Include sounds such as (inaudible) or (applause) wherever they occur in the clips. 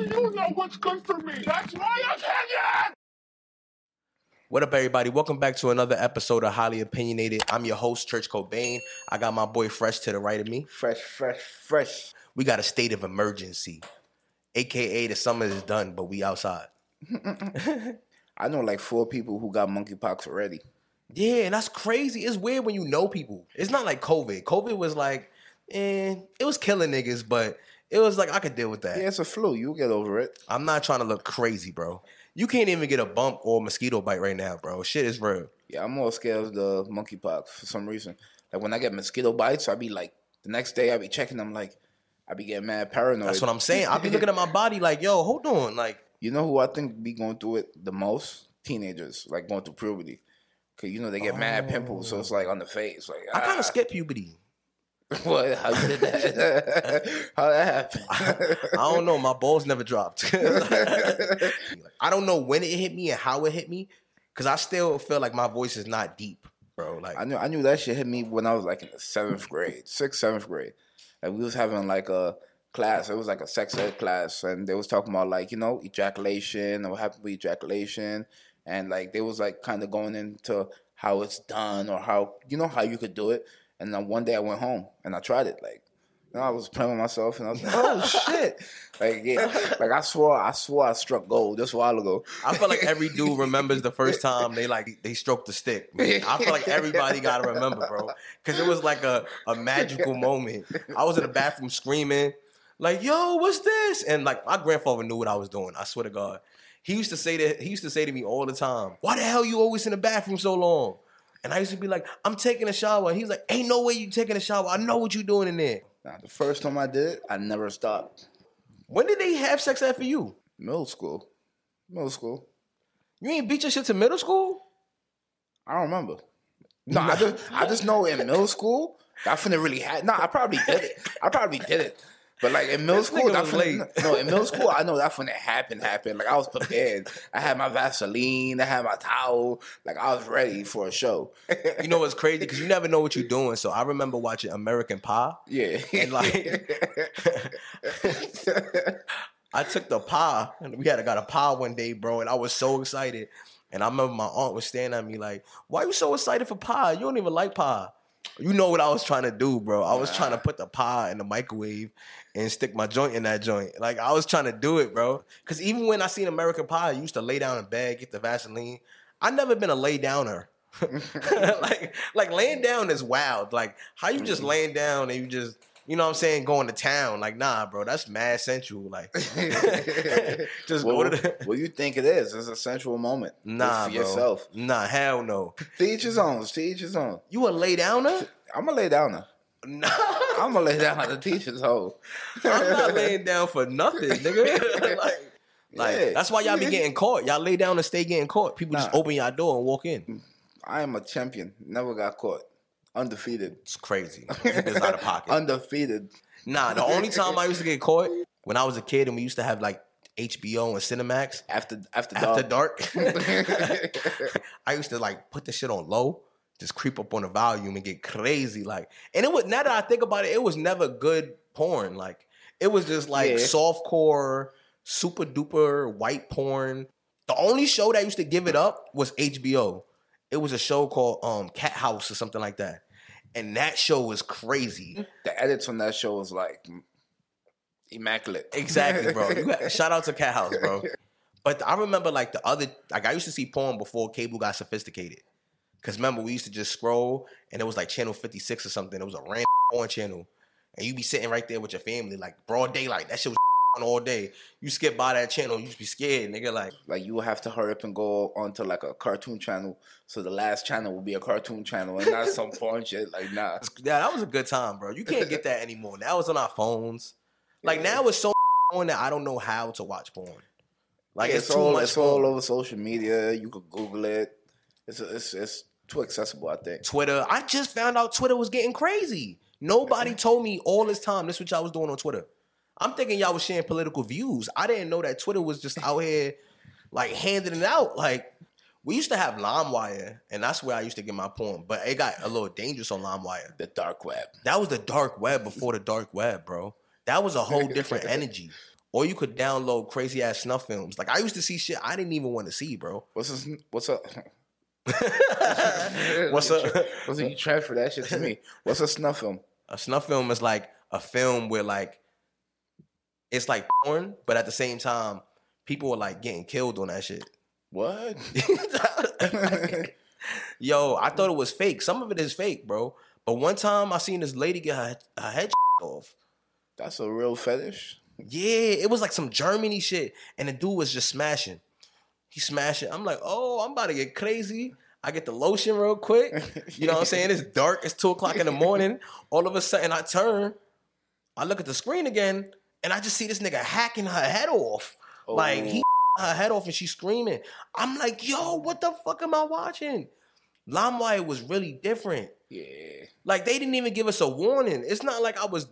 Only you know what's good for me. That's my opinion. What up, everybody? Welcome back to another episode of Highly Opinionated. I'm your host, Church Cobain. I got my boy Fresh to the right of me. Fresh, fresh, fresh. We got a state of emergency, aka the summer is done, but we outside. (laughs) I know like four people who got monkeypox already. Yeah, and that's crazy. It's weird when you know people. It's not like COVID. COVID was like, eh, it was killing niggas, but it was like I could deal with that. Yeah, it's a flu. You'll get over it. I'm not trying to look crazy, bro. You can't even get a bump or mosquito bite right now, bro. Shit is real. Yeah, I'm more scared of the monkeypox for some reason. Like when I get mosquito bites, I be like, the next day I be checking them like, I be getting mad paranoid. That's what I'm saying. I be looking at my (laughs) body like, yo, hold on, like. You know who I think be going through it the most? Teenagers, like going through puberty. Cause you know they get mad pimples, so it's like on the face. Like I kind ah. of skip puberty. (laughs) What? How you did that? (laughs) How that happened? I don't know. My balls never dropped. (laughs) I don't know when it hit me and how it hit me, because I still feel like my voice is not deep, bro. Like I knew I knew that shit hit me when I was like in the seventh grade, sixth, seventh grade. Like we was having like a class. It was like a sex ed class, and they was talking about like you know ejaculation and what happened with ejaculation, and like they was like kind of going into how it's done or how you know how you could do it. And then one day I went home and I tried it. Like you know, I was playing with myself, and I was like, (laughs) oh shit! Like yeah, like I swore I swore I struck gold just a while ago. I feel like every dude (laughs) remembers the first time they like they stroked the stick. I feel like everybody gotta remember, bro, because it was like a a magical moment. I was in the bathroom screaming, like, "Yo, what's this?" And like my grandfather knew what I was doing. I swear to God, he used to say that he used to say to me all the time, "Why the hell you always in the bathroom so long?" And I used to be like, "I'm taking a shower." He's like, "Ain't no way you taking a shower. I know what you doing in there." Now, the first time I did it, I never stopped. When did they have sex after you? Middle school, middle school. You ain't beat your shit to middle school? I don't remember. (laughs) No, I just I just know in middle school I finna really had. No, I probably did it. I probably did it. But like in middle school, nigga that was no, in middle school, I know that when it happened, happened. Like I was prepared. I had my Vaseline. I had my towel. Like I was ready for a show. You know what's crazy? Because you never know what you're doing. So I remember watching American Pie. Yeah, And like (laughs) I took the pie and we had to got a pie one day, bro, and I was so excited. And I remember my aunt was staring at me like, "Why are you so excited for pie? You don't even like pie." You know what I was trying to do, bro? I was trying to put the pie in the microwave and stick my joint in that joint. Like I was trying to do it, bro. Because even when I seen American Pie, I used to lay down in bed, get the Vaseline. I never been a lay downer. (laughs) (laughs) like like laying down is wild. Like how you just laying down and you just you know what I'm saying going to town. Like nah, bro, that's mad sensual. Like (laughs) (laughs) just what, go to the what you think it is? It's a sensual moment. nah, for bro. yourself. Nah, hell no. To each his own. To each his own. You a lay downer? I'm gonna lay down now. Nah, (laughs) I'm gonna lay down like the teacher's hole. I'm not laying down for nothing, nigga. like. Like Yeah. that's why y'all be getting caught. Y'all lay down and stay getting caught. People just open y'all door and walk in. I am a champion. Never got caught. Undefeated. It's crazy. It's out of pocket. (laughs) Undefeated. Nah, the only time I used to get caught when I was a kid and we used to have like HBO and Cinemax After after after dark. dark. (laughs) (laughs) I used to like put the shit on low, just creep up on the volume and get crazy. Like, and it was now that I think about it, it was never good porn. Like, it was just like Yeah. softcore, super duper white porn. The only show that used to give it up was HBO. It was a show called um Cathouse or something like that. And that show was crazy. the edits on that show was like immaculate. Exactly, bro. Got- (laughs) shout out to Cathouse, bro. But I remember like the other, like I used to see porn before cable got sophisticated. Cause remember we used to just scroll and it was like channel 56 or something. It was a random porn channel. And you be sitting right there with your family, like broad daylight. That shit was on all day. You skip by that channel, you just be scared, nigga. Like, like you will have to hurry up and go onto like a cartoon channel. So the last channel will be a cartoon channel and not some (laughs) porn shit. Like nah. yeah, that was a good time, bro. You can't get that (laughs) anymore. That was on our phones. Like now it's so on that I don't know how to watch porn. Like Yeah, it's, it's, all it's all porn. over social media. You could Google it. It's it's it's too accessible, I think. Twitter. I just found out Twitter was getting crazy. Nobody (laughs) told me all this time this is what y'all was doing on Twitter. I'm thinking y'all was sharing political views. I didn't know that Twitter was just out here like handing it out. Like we used to have LimeWire, and that's where I used to get my porn. But it got a little dangerous on LimeWire. The dark web. That was the dark web before the dark web, bro. That was a whole (laughs) different energy. or you could download crazy ass snuff films. Like I used to see shit I didn't even want to see, bro. What's this? What's up? (laughs) What's up? What's up? You transfer that shit to me. What's a snuff film? A snuff film is like a film where like it's like porn, but at the same time, people are like getting killed on that shit. What? (laughs) Yo, I thought it was fake. Some of it is fake, bro. But one time I seen this lady get her, her head off. That's a real fetish. Yeah, it was like some Germany shit, and the dude was just smashing. He smashing. I'm like, oh, I'm about to get crazy. I get the lotion real quick. You know what I'm saying? It's dark. It's two o'clock in the morning. (laughs) All of a sudden, I turn. I look at the screen again, and I just see this nigga hacking her head off. Like he oh. (laughs) her head off, and she's screaming. I'm like, yo, what the fuck am I watching? LimeWire was really different. Yeah. Like they didn't even give us a warning. It's not like I was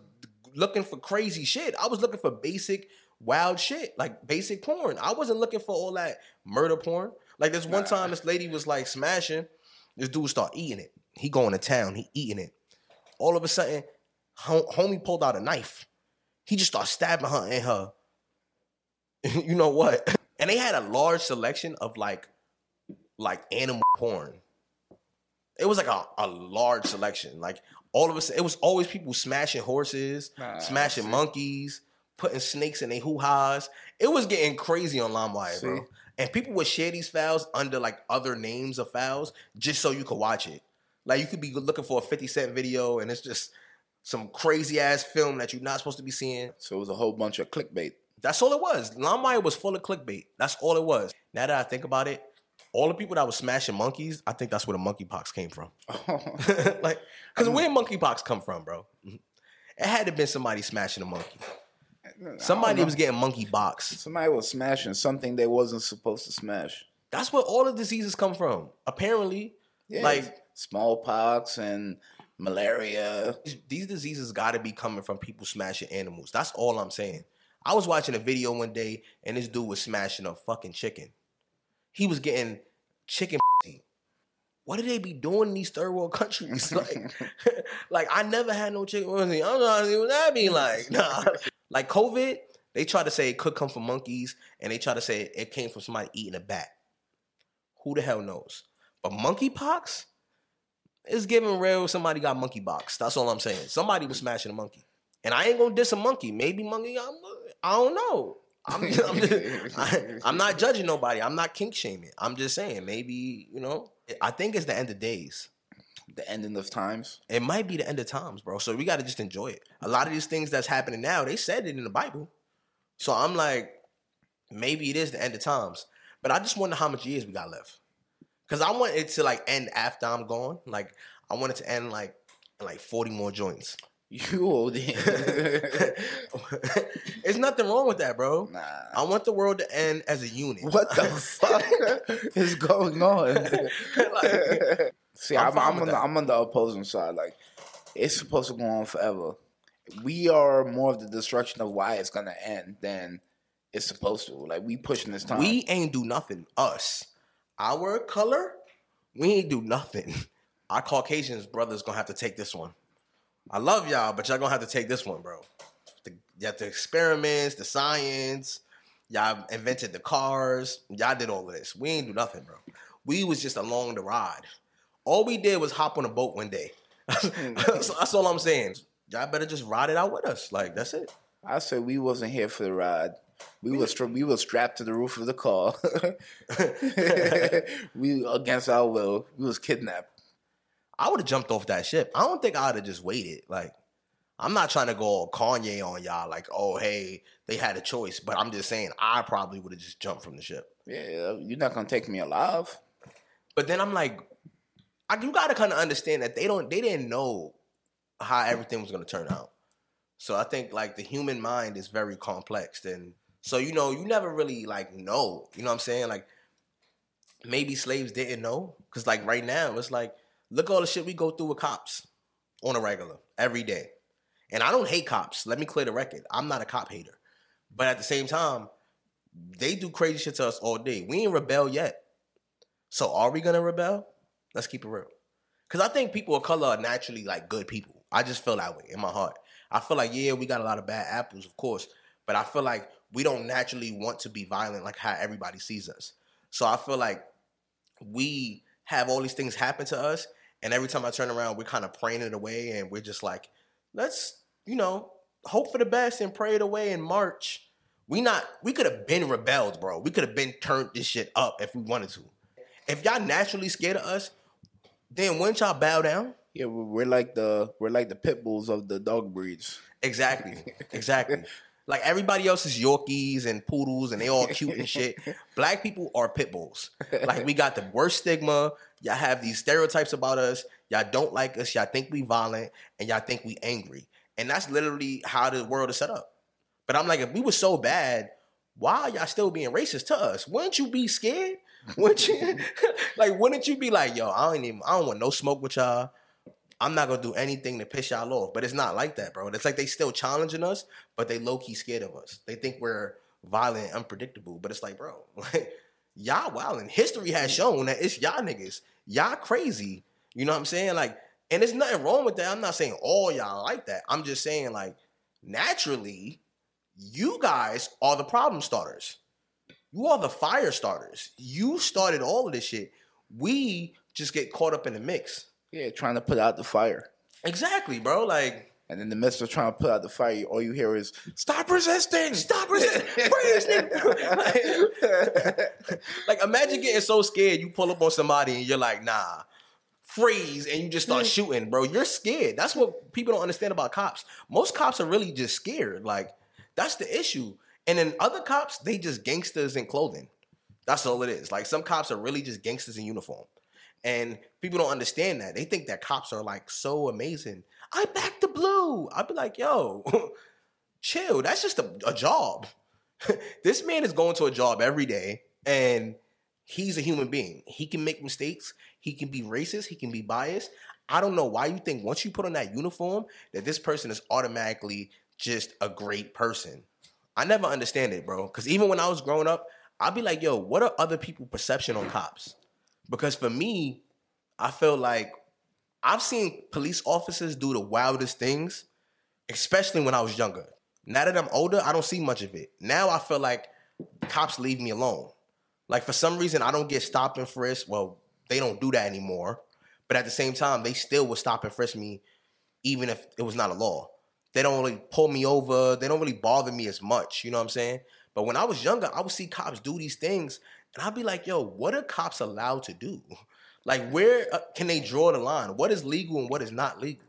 looking for crazy shit. I was looking for basic wild shit, like basic porn. I wasn't looking for all that murder porn. Like this one Nah. time, this lady was like smashing. This dude start eating it. He going to town. He eating it. All of a sudden, hom- homie pulled out a knife. He just started stabbing her in her. (laughs) you know what? (laughs) And they had a large selection of like, like animal porn. It was like a, a large selection. Like all of us, it was always people smashing horses, Nah, smashing monkeys, putting snakes in their hoo ha's. It was getting crazy on LimeWire, bro. And people would share these files under like other names of files just so you could watch it. Like you could be looking for a 50 cent video and it's just some crazy ass film that you're not supposed to be seeing. So it was a whole bunch of clickbait. That's all it was. LimeWire was full of clickbait. That's all it was. Now that I think about it, all the people that was smashing monkeys, I think that's where the monkeypox came from. (laughs) (laughs) like, because where monkeypox come from, bro? It had to been somebody smashing a monkey. Somebody was getting monkeypox. Somebody was smashing something they wasn't supposed to smash. That's where all the diseases come from. Apparently, Yeah, like smallpox and malaria. these diseases got to be coming from people smashing animals. That's all I'm saying. I was watching a video one day and this dude was smashing a fucking chicken. He was getting chicken. (laughs) What do they be doing in these third world countries? (laughs) Like, (laughs) like I never had no chicken. I'm not see what that be like. Nah. Like COVID, they try to say it could come from monkeys, and they try to say it came from somebody eating a bat. Who the hell knows? But monkeypox is giving real somebody got monkeypox. That's all I'm saying. Somebody was smashing a monkey. And I ain't gonna diss a monkey. Maybe monkey, I'm, I don't know. I'm, I'm, just, I, am not judging nobody. I'm not kink shaming. I'm just saying, maybe, you know, I think it's the end of days. The ending of times. It might be the end of times, bro. So we got to just enjoy it. A lot of these things that's happening now, they said it in the Bible. So I'm like, maybe it is the end of times. But I just wonder how much years we got left. Cause I want it to like end after I'm gone. Like I want it to end like like 40 more joints. You old. There's (laughs) nothing wrong with that, bro. nah. I want the world to end as a unit. What the fuck (laughs) is going on? Like, See, I'm I'm, I'm, on the. I'm on the opposing side. Like, it's supposed to go on forever. We are more of the destruction of why it's gonna end than it's supposed to. Like, we pushing this time. we ain't do nothing. Us, our color, we ain't do nothing. (laughs) Our Caucasians brothers gonna have to take this one. I love y'all, but y'all gonna have to take this one, bro. The, have the experiments, the science. Y'all invented the cars. Y'all did all of this. We ain't do nothing, bro. We was just along the ride. All we did was hop on a boat one day. (laughs) that's, that's all I'm saying. Y'all better just ride it out with us. Like that's it. I said we wasn't here for the ride. We was stra- we was strapped to the roof of the car. (laughs) (laughs) we against our will. We was kidnapped. I would have jumped off that ship. I don't think I'd have just waited. Like, I'm not trying to go all Kanye on y'all, like, oh, hey, they had a choice. But I'm just saying, I probably would have just jumped from the ship. Yeah, you're not gonna take me alive. But then I'm like, I, you got to kind of understand that they don't, they didn't know how everything was going to turn out. So I think like the human mind is very complex, and so you know, you never really like know. You know what I'm saying? Like maybe slaves didn't know because like right now it's like look all the shit we go through with cops on a regular every day, and I don't hate cops. Let me clear the record. I'm not a cop hater, but at the same time, they do crazy shit to us all day. We ain't rebel yet. So are we gonna rebel? Let's keep it real. Cause I think people of color are naturally like good people. I just feel that way in my heart. I feel like yeah, we got a lot of bad apples, of course, but I feel like we don't naturally want to be violent like how everybody sees us. So I feel like we have all these things happen to us, and every time I turn around, we're kind of praying it away, and we're just like, let's, you know, hope for the best and pray it away in March. We not, we could have been rebelled, bro. We could have been turned this shit up if we wanted to. If y'all naturally scared of us, then wouldn't y'all bow down? Yeah, we're we're like the we're like the pit bulls of the dog breeds. Exactly. Exactly. (laughs) like everybody else is Yorkies and poodles and they all cute and shit. (laughs) Black people are pit bulls. Like we (laughs) got the worst stigma. Y'all have these stereotypes about us. Y'all don't like us. Y'all think we violent and y'all think we angry. And that's literally how the world is set up. But I'm like, if we were so bad, why are y'all still being racist to us? Wouldn't you be scared? Wouldn't you (laughs) like wouldn't you be like, yo, I don't even I don't want no smoke with y'all. I'm not gonna do anything to piss y'all off. But it's not like that, bro. It's like they still challenging us, but they low key scared of us. They think we're violent unpredictable. But it's like, bro, (laughs) like y'all wild. And history has shown that it's y'all niggas. Y'all crazy. You know what I'm saying? Like, and there's nothing wrong with that. I'm not saying all y'all like that. I'm just saying, like, naturally, you guys are the problem starters. You are the fire starters. You started all of this shit. We just get caught up in the mix. Yeah, trying to put out the fire. Exactly, bro. Like, And in the midst of trying to put out the fire, all you hear is "Stop resisting! stop resisting. (laughs) Praise nigga. (laughs) like, imagine getting so scared you pull up on somebody and you're like, nah, freeze, and you just start mm. shooting, bro. You're scared. That's what people don't understand about cops. Most cops are really just scared. Like, that's the issue. And then other cops, they just gangsters in clothing. That's all it is. Like some cops are really just gangsters in uniform. And people don't understand that. They think that cops are like so amazing. I back the blue. I'd be like, yo, (laughs) chill. That's just a, a job. (laughs) this man is going to a job every day and he's a human being. He can make mistakes. He can be racist. He can be biased. I don't know why you think once you put on that uniform that this person is automatically just a great person. I never understand it, bro. Because even when I was growing up, I'd be like, yo, what are other people' perception on cops? Because for me, I feel like I've seen police officers do the wildest things, especially when I was younger. Now that I'm older, I don't see much of it. Now I feel like cops leave me alone. Like for some reason, I don't get stopped and frisked. Well, they don't do that anymore. But at the same time, they still would stop and frisk me, even if it was not a law. They don't really pull me over. They don't really bother me as much. You know what I'm saying? But when I was younger, I would see cops do these things, and I'd be like, "Yo, what are cops allowed to do? Like, where uh, can they draw the line? What is legal and what is not legal?"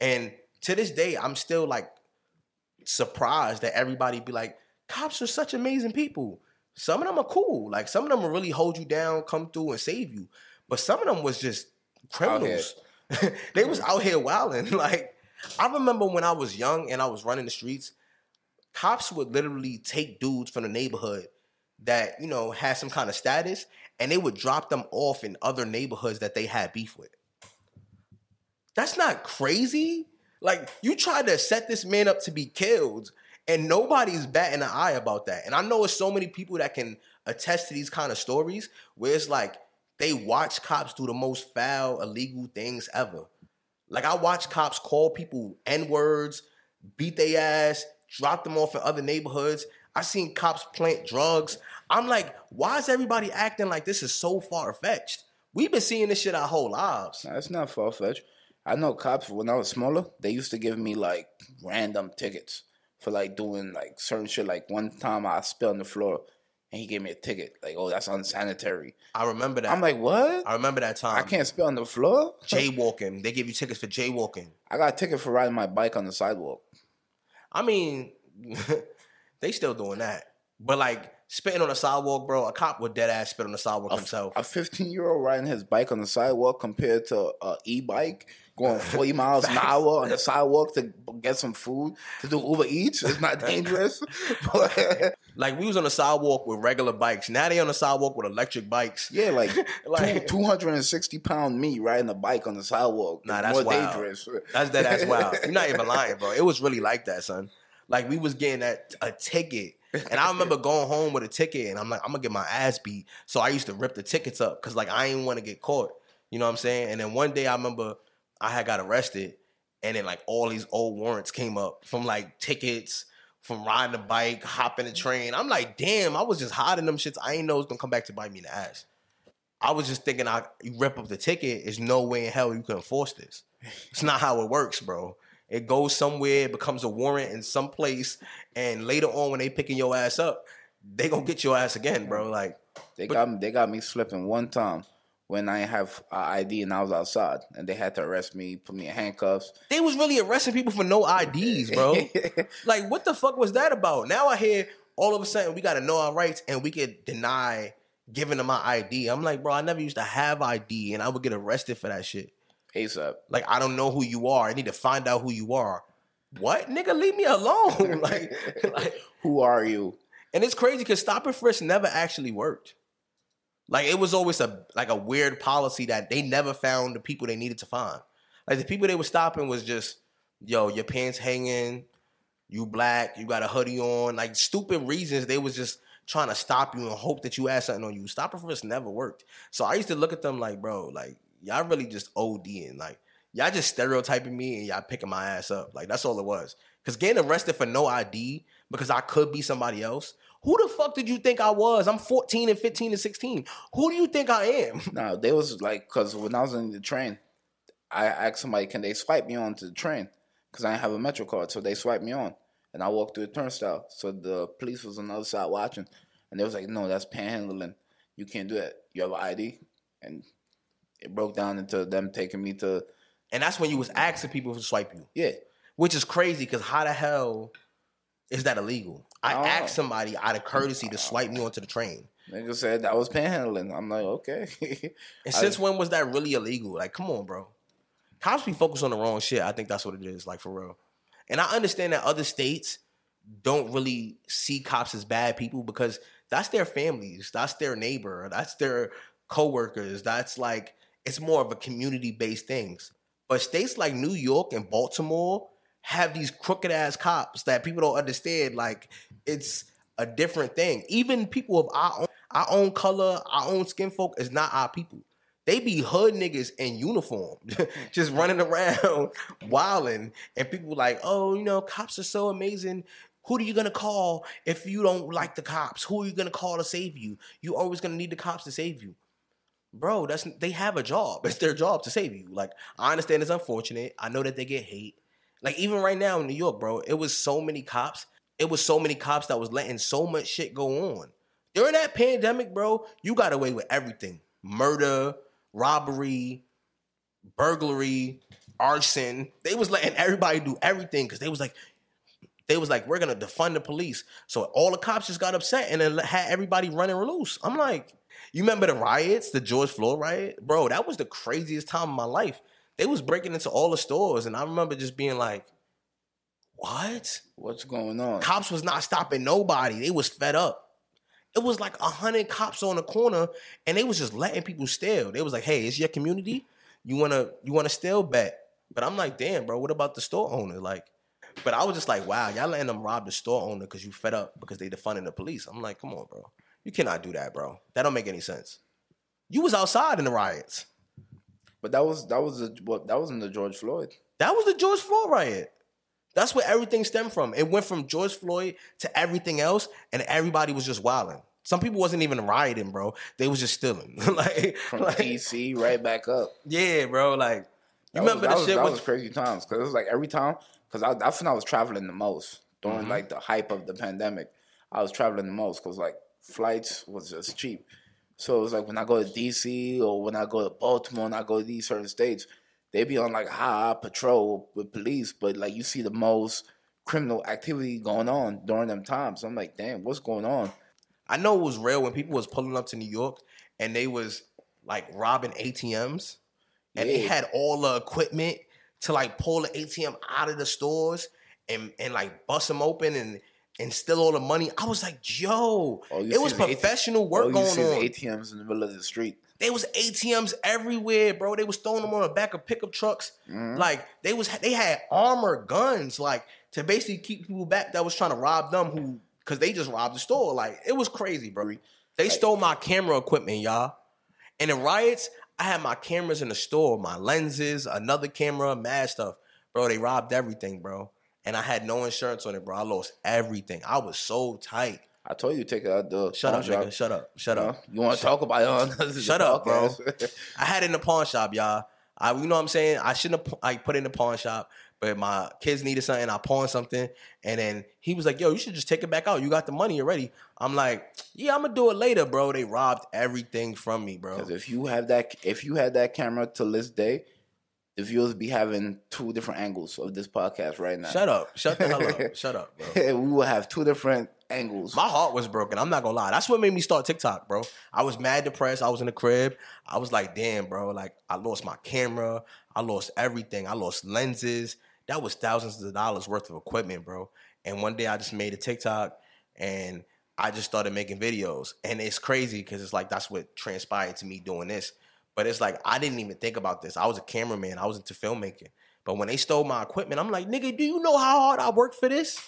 And to this day, I'm still like surprised that everybody be like, "Cops are such amazing people." Some of them are cool. Like some of them will really hold you down, come through and save you. But some of them was just criminals. (laughs) they was out here wilding. (laughs) Like I remember when I was young and I was running the streets, cops would literally take dudes from the neighborhood that, you know, had some kind of status and they would drop them off in other neighborhoods that they had beef with. That's not crazy. Like you tried to set this man up to be killed and nobody's batting an eye about that. And I know it's so many people that can attest to these kind of stories where it's like they watch cops do the most foul, illegal things ever. Like I watch cops call people N words, beat their ass, drop them off in other neighborhoods. I seen cops plant drugs. I'm like, why is everybody acting like this is so far fetched? We've been seeing this shit our whole lives. Nah, it's not far fetched. I know cops when I was smaller, they used to give me like random tickets for like doing like certain shit. Like one time I spilled on the floor and he gave me a ticket. Like, oh, that's unsanitary. I remember that. I'm like, what? I remember that time. I can't spill on the floor? (laughs) jaywalking. They give you tickets for jaywalking. I got a ticket for riding my bike on the sidewalk. I mean, (laughs) they still doing that. But like spitting on the sidewalk, bro, a cop would dead ass spit on the sidewalk himself. A 15 year old riding his bike on the sidewalk compared to a e bike going (laughs) 40 miles an hour on the sidewalk to get some food to do Uber Eats is not dangerous. (laughs) (laughs) Like we was on the sidewalk with regular bikes. Now they on the sidewalk with electric bikes. yeah, like, Like- 260 pound me riding a bike on the sidewalk. Nah, that's more wild. dangerous. That's that. That's wild. You're not even lying, bro. It was really like that, son. Like we was getting that a ticket, and I remember (laughs) going home with a ticket, and I'm like, I'm gonna get my ass beat. So I used to rip the tickets up because like I didn't want to get caught. You know what I'm saying? And then one day I remember I had got arrested, and then like all these old warrants came up from like tickets, from riding a bike, hopping a train. I'm like, damn, I was just hiding them shits. I ain't know it's gonna come back to bite me in the ass. I was just thinking, I you rip up the ticket. There's no way in hell you can enforce this. It's not how it works, bro. It goes somewhere, it becomes a warrant in some place, and later on when they picking your ass up, they gonna get your ass again, bro. Like They But- got me, they got me slipping one time when I have ID and I was outside, and they had to arrest me, put me in handcuffs. they was really arresting people for no IDs, bro. (laughs) like what the fuck was that about? Now I hear all of a sudden we gotta know our rights and we could deny giving them my ID. I'm like, bro, I never used to have ID and I would get arrested for that shit. ASAP. Like I don't know who you are. I need to find out who you are. What nigga, leave me alone. (laughs) like, like, (laughs) Who are you? and it's crazy because stop and frisk never actually worked. Like it was always a like a weird policy that they never found the people they needed to find. Like the people they were stopping was just, yo, your pants hanging, you black, you got a hoodie on, like stupid reasons. They was just trying to stop you and hope that you had something on you. Stop and frisk never worked. So I used to look at them like, bro, like y'all really just ODing. Like y'all just stereotyping me and y'all picking my ass up. Like that's all it was. Cause getting arrested for no ID because I could be somebody else. Who the fuck did you think I was? I'm 14 and 15 and 16. Who do you think I am? (laughs) No, they was like, cause when I was in the train, I asked somebody, can they swipe me onto the train? Cause I didn't have a Metro card, so they swiped me on, and I walked through the turnstile. So the police was on the other side watching, and they was like, no, that's panhandling. You can't do that. You have an ID, and it broke down into them taking me to And that's when you was asking people to swipe you, yeah. which is crazy because how the hell is that illegal? I I asked know. somebody out of courtesy to swipe me onto the train. Nigga said that was panhandling. I'm like, okay. (laughs) And I- since when was that really illegal? Like, come on, bro. Cops be focused on the wrong shit. I think that's what it is, like for real. And I understand that other states don't really see cops as bad people because that's their families, that's their neighbor, that's their coworkers. That's like it's more of a community based things. But states like New York and Baltimore have these crooked ass cops that people don't understand. Like it's a different thing. Even people of our own, our own color, our own skin folk is not our people. They be hood niggas in uniform, (laughs) just running around (laughs) wilding, and people like, oh, you know, cops are so amazing. Who are you gonna call if you don't like the cops? Who are you gonna call to save you? You always gonna need the cops to save you, bro. That's they have a job. (laughs) It's their job to save you. Like I understand it's unfortunate. I know that they get hate. Like even right now in New York, bro, it was so many cops. It was so many cops that was letting so much shit go on during that pandemic, bro. You got away with everything: murder, robbery, burglary, arson. They was letting everybody do everything because they was like, they was like, we're gonna defund the police. So all the cops just got upset and then had everybody running loose. I'm like, you remember the riots, the George Floyd riot, bro? That was the craziest time of my life. They was breaking into all the stores, and I remember just being like, what? What's going on? Cops was not stopping nobody. They was fed up. It was like a hundred cops on the corner, and they was just letting people steal. They was like, "Hey, it's your community. You wanna you wanna steal? Bet." But I'm like, "Damn, bro. What about the store owner?" Like, but I was just like, "Wow, y'all letting them rob the store owner because you fed up because they defunding the police." I'm like, "Come on, bro. You cannot do that, bro. That don't make any sense. You was outside in the riots. But that was that was the what that wasn't the George Floyd. That was the George Floyd riot. That's where everything stemmed from. It went from George Floyd to everything else, and everybody was just wilding. Some people wasn't even rioting, bro. They was just stealing. (laughs) like, From like, DC right back up. yeah, bro. Like, you That was- remember that the was, shit that was, was crazy times because it was like every time because I, that's when I was traveling the most during Mm-hmm. like the hype of the pandemic. I was traveling the most because like flights was just cheap. So it was like when I go to DC or when I go to Baltimore and I go to these certain states, they be on like high patrol with police, but like you see the most criminal activity going on during them times. I'm like, damn, what's going on? I know it was real when people was pulling up to New York and they was like robbing ATMs, and they had all the equipment to like pull the ATM out of the stores and and like bust them open and and steal all the money. I was like, yo, it was is AT professional work going on. ATMs in the middle of the street. They was ATMs everywhere, bro. They was throwing them on the back of pickup trucks. Mhm. Like they was they had armor guns, like to basically keep people back that was trying to rob them who because they just robbed the store. Like it was crazy, bro. They stole my camera equipment, y'all. And in riots, I had my cameras in the store, my lenses, another camera, mad stuff. Bro, they robbed everything, bro. And I had no insurance on it, bro. I lost everything. I was so tight. I told you to take it out the Shut up, shop. nigga. Shut up. Shut up. You want to talk about it (laughs) Shut up, bro. I had it in the pawn shop, y'all. I, you know what I'm saying? I shouldn't have I put it in the pawn shop, but my kids needed something. I pawned something, and then he was like, "Yo, you should just take it back out. You got the money already." I'm like, "Yeah, I'm gonna do it later, bro." They robbed everything from me, bro. Because if you have that, if you had that camera to this day, the viewers be having two different angles of this podcast right now. Shut up. Shut the hell up. (laughs) Shut up, bro. (laughs) we will have two different angles. My heart was broken. I'm not gonna lie. That's what made me start TikTok, bro. I was mad depressed. I was in the crib. I was like, damn, bro. Like, I lost my camera. I lost everything. I lost lenses. That was thousands of dollars worth of equipment, bro. And one day I just made a TikTok and I just started making videos. And it's crazy because it's like that's what transpired to me doing this. But it's like I didn't even think about this. I was a cameraman. I was into filmmaking. But when they stole my equipment, I'm like, nigga, do you know how hard I worked for this?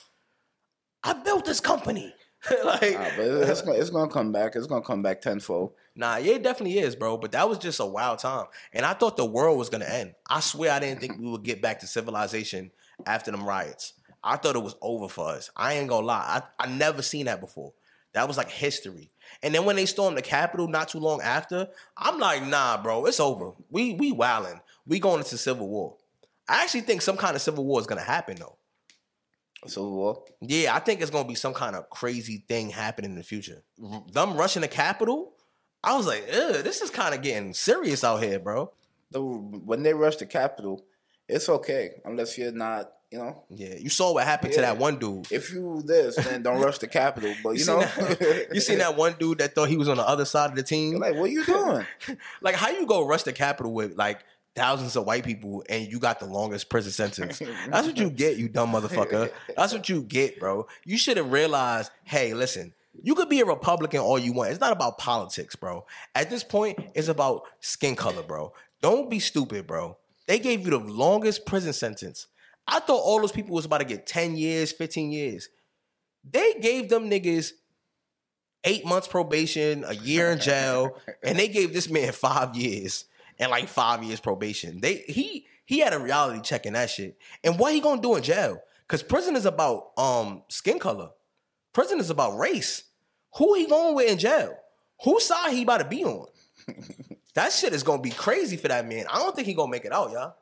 I built this company. (laughs) like, Nah, but it's gonna, it's gonna come back. It's gonna come back tenfold. Nah, yeah, it definitely is, bro. But that was just a wild time. And I thought the world was gonna end. I swear I didn't think we would get back to civilization after them riots. I thought it was over for us. I ain't gonna lie. I, I never seen that before. That was like history. And then when they stormed the Capitol not too long after, I'm like, nah, bro, it's over. We we wildin'. We going into civil war. I actually think some kind of civil war is gonna happen though. So well, Yeah, I think it's gonna be some kind of crazy thing happening in the future. Them rushing the Capitol, I was like, this is kind of getting serious out here, bro. the, when they rush the Capitol, it's okay unless you're not. You know, Yeah, you saw what happened to that one dude. if you this, then don't rush the Capitol. But (laughs) you, seen know, that, you seen that one dude that thought he was on the other side of the team? You're like, what are you doing? (laughs) Like, how you go rush the Capitol with like thousands of white people and you got the longest prison sentence? That's what you (laughs) get, you dumb motherfucker. That's what you get, bro. You should have realized, hey, listen, you could be a Republican all you want. It's not about politics, bro. At this point, it's about skin color, bro. Don't be stupid, bro. They gave you the longest prison sentence. I thought all those people was about to get 10 years, 15 years. They gave them niggas eight months probation, a year in jail, (laughs) and they gave this man five years and like five years probation. They he he had a reality check in that shit. And what he gonna do in jail? Cause prison is about um skin color. Prison is about race. Who he going with in jail? Whose side he about to be on? (laughs) that shit is gonna be crazy for that man. I don't think he gonna make it out, y'all.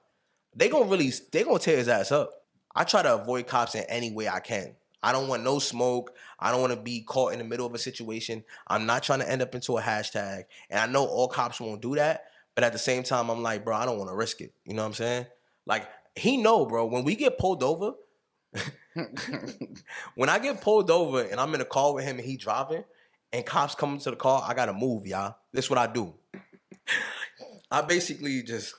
They gonna really they gonna tear his ass up. I try to avoid cops in any way I can. I don't want no smoke. I don't want to be caught in the middle of a situation. I'm not trying to end up into a hashtag. And I know all cops won't do that. But at the same time, I'm like, bro, I don't want to risk it. You know what I'm saying? Like, he know, bro, when we get pulled over, (laughs) when I get pulled over and I'm in a car with him and he driving and cops come to the car, I gotta move, y'all. This is what I do. I basically just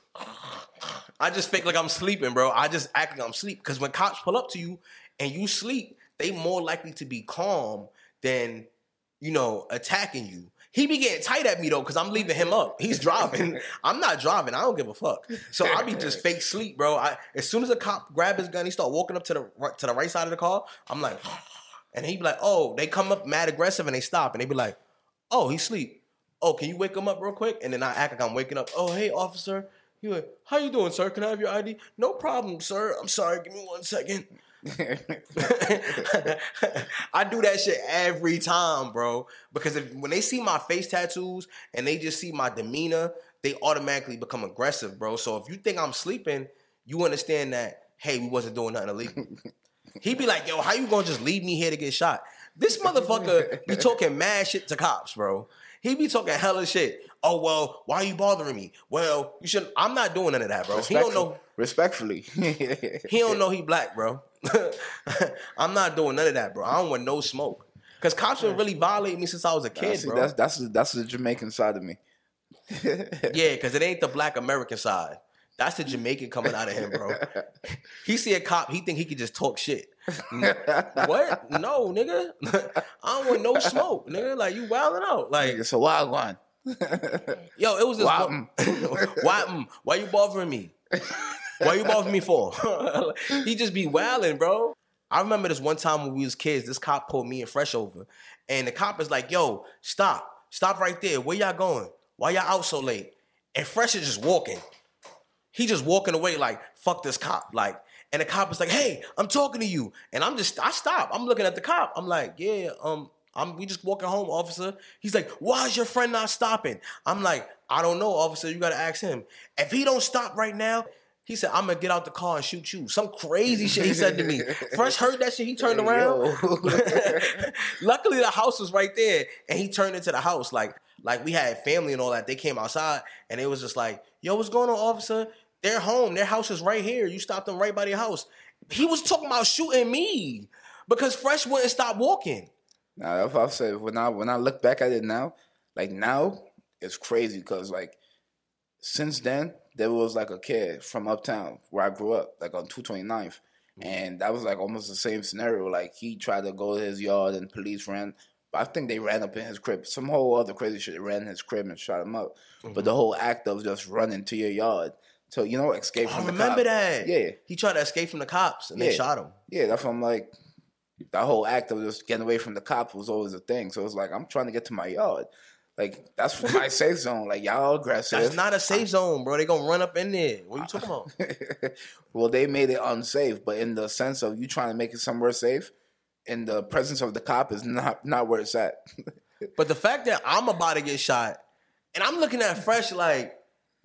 I just fake like I'm sleeping, bro. I just act like I'm asleep. Because when cops pull up to you and you sleep, they more likely to be calm than, you know, attacking you. He be getting tight at me though, because I'm leaving him up. He's driving. (laughs) I'm not driving. I don't give a fuck. So I be just fake sleep, bro. I, as soon as a cop grab his gun, he start walking up to the to the right side of the car. I'm like, (sighs) and he be like, oh, they come up mad aggressive and they stop and they be like, oh, he sleep. Oh, can you wake him up real quick? And then I act like I'm waking up. Oh, hey, officer. He like, how you doing, sir? Can I have your ID? No problem, sir. I'm sorry. Give me one second. (laughs) I do that shit every time, bro. Because if, when they see my face tattoos and they just see my demeanor, they automatically become aggressive, bro. So if you think I'm sleeping, you understand that, hey, we wasn't doing nothing illegal. (laughs) He'd be like, yo, how you gonna just leave me here to get shot? This (laughs) motherfucker be talking mad shit to cops, bro. He be talking hella shit. Oh well, why are you bothering me? Well, you should. I'm not doing none of that, bro. He don't know. Respectfully. He don't know he black, bro. (laughs) I'm not doing none of that, bro. I don't want no smoke. Cause cops been really violating me since I was a kid, See, bro. that's that's that's the Jamaican side of me. (laughs) Yeah, cause it ain't the black American side. That's the Jamaican coming out of him, bro. (laughs) He see a cop, he think he could just talk shit. What? No, nigga. (laughs) I don't want no smoke, nigga. Like you wilding out. Like, it's a wild one. yo, it was this Why- why why you bothering me? Why you bothering me for? (laughs) he just be wilding, bro. I remember this one time when we was kids, this cop pulled me and Fresh over. And the cop is like, yo, stop. Stop right there. Where y'all going? Why y'all out so late? And Fresh is just walking. He just walking away like, fuck this cop. Like, And the cop was like, "Hey, I'm talking to you." And I'm just, I stop. I'm looking at the cop. I'm like, "Yeah, um, I'm we just walking home, officer." He's like, "Why is your friend not stopping?" I'm like, "I don't know, officer. You gotta ask him. If he don't stop right now." He said, "I'm gonna get out the car and shoot you." Some crazy shit he said to me. First heard that shit, he turned around. (laughs) Luckily, the house was right there, and he turned into the house. Like, like we had family and all that. They came outside, and it was just like, "Yo, what's going on, officer? They're home. Their house is right here. You stopped them right by their house." He was talking about shooting me because Fresh wouldn't stop walking. Now that's what I said. When I when I look back at it now, like now it's crazy because like since then there was like a kid from uptown where I grew up, like on 229th. Mm-hmm. And that was like almost the same scenario. Like he tried to go to his yard and police ran. But I think they ran up in his crib. Some whole other crazy shit. They ran in his crib and shot him up. But mm-hmm. the whole act of just running to your yard to, you know, escape oh, I from the remember cop. that. Yeah. he tried to escape from the cops, and they Yeah. shot him. Yeah, that's what I'm like. That whole act of just getting away from the cops was always a thing. So it's like I'm trying to get to my yard. Like that's for (laughs) my safe zone. Like y'all aggressive. That's not a safe zone, bro. They gonna run up in there. What are you talking about? (laughs) well, they made it unsafe, but in the sense of you trying to make it somewhere safe, in the presence of the cop is not not where it's at. (laughs) But the fact that I'm about to get shot, and I'm looking at Fresh like,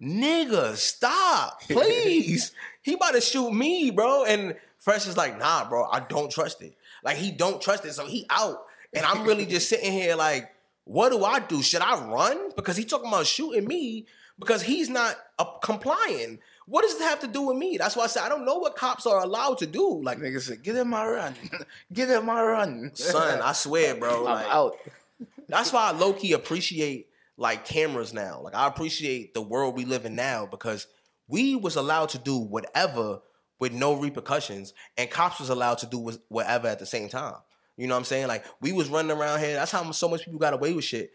nigga, stop, (laughs) please. he about to shoot me, bro. And Fresh is like, nah, bro, I don't trust it. Like he don't trust it, so he out. And I'm really (laughs) just sitting here like, what do I do? Should I run? Because he talking about shooting me because he's not uh, complying. What does it have to do with me? That's why I said I don't know what cops are allowed to do. Like, Nigga said, "Get in my run, (laughs) get in my run, son, I swear, bro. I'm like, out." That's why I low key appreciate like cameras now. Like I appreciate the world we live in now because we was allowed to do whatever with no repercussions, and cops was allowed to do whatever at the same time. You know what I'm saying? Like we was running around here. That's how so much people got away with shit.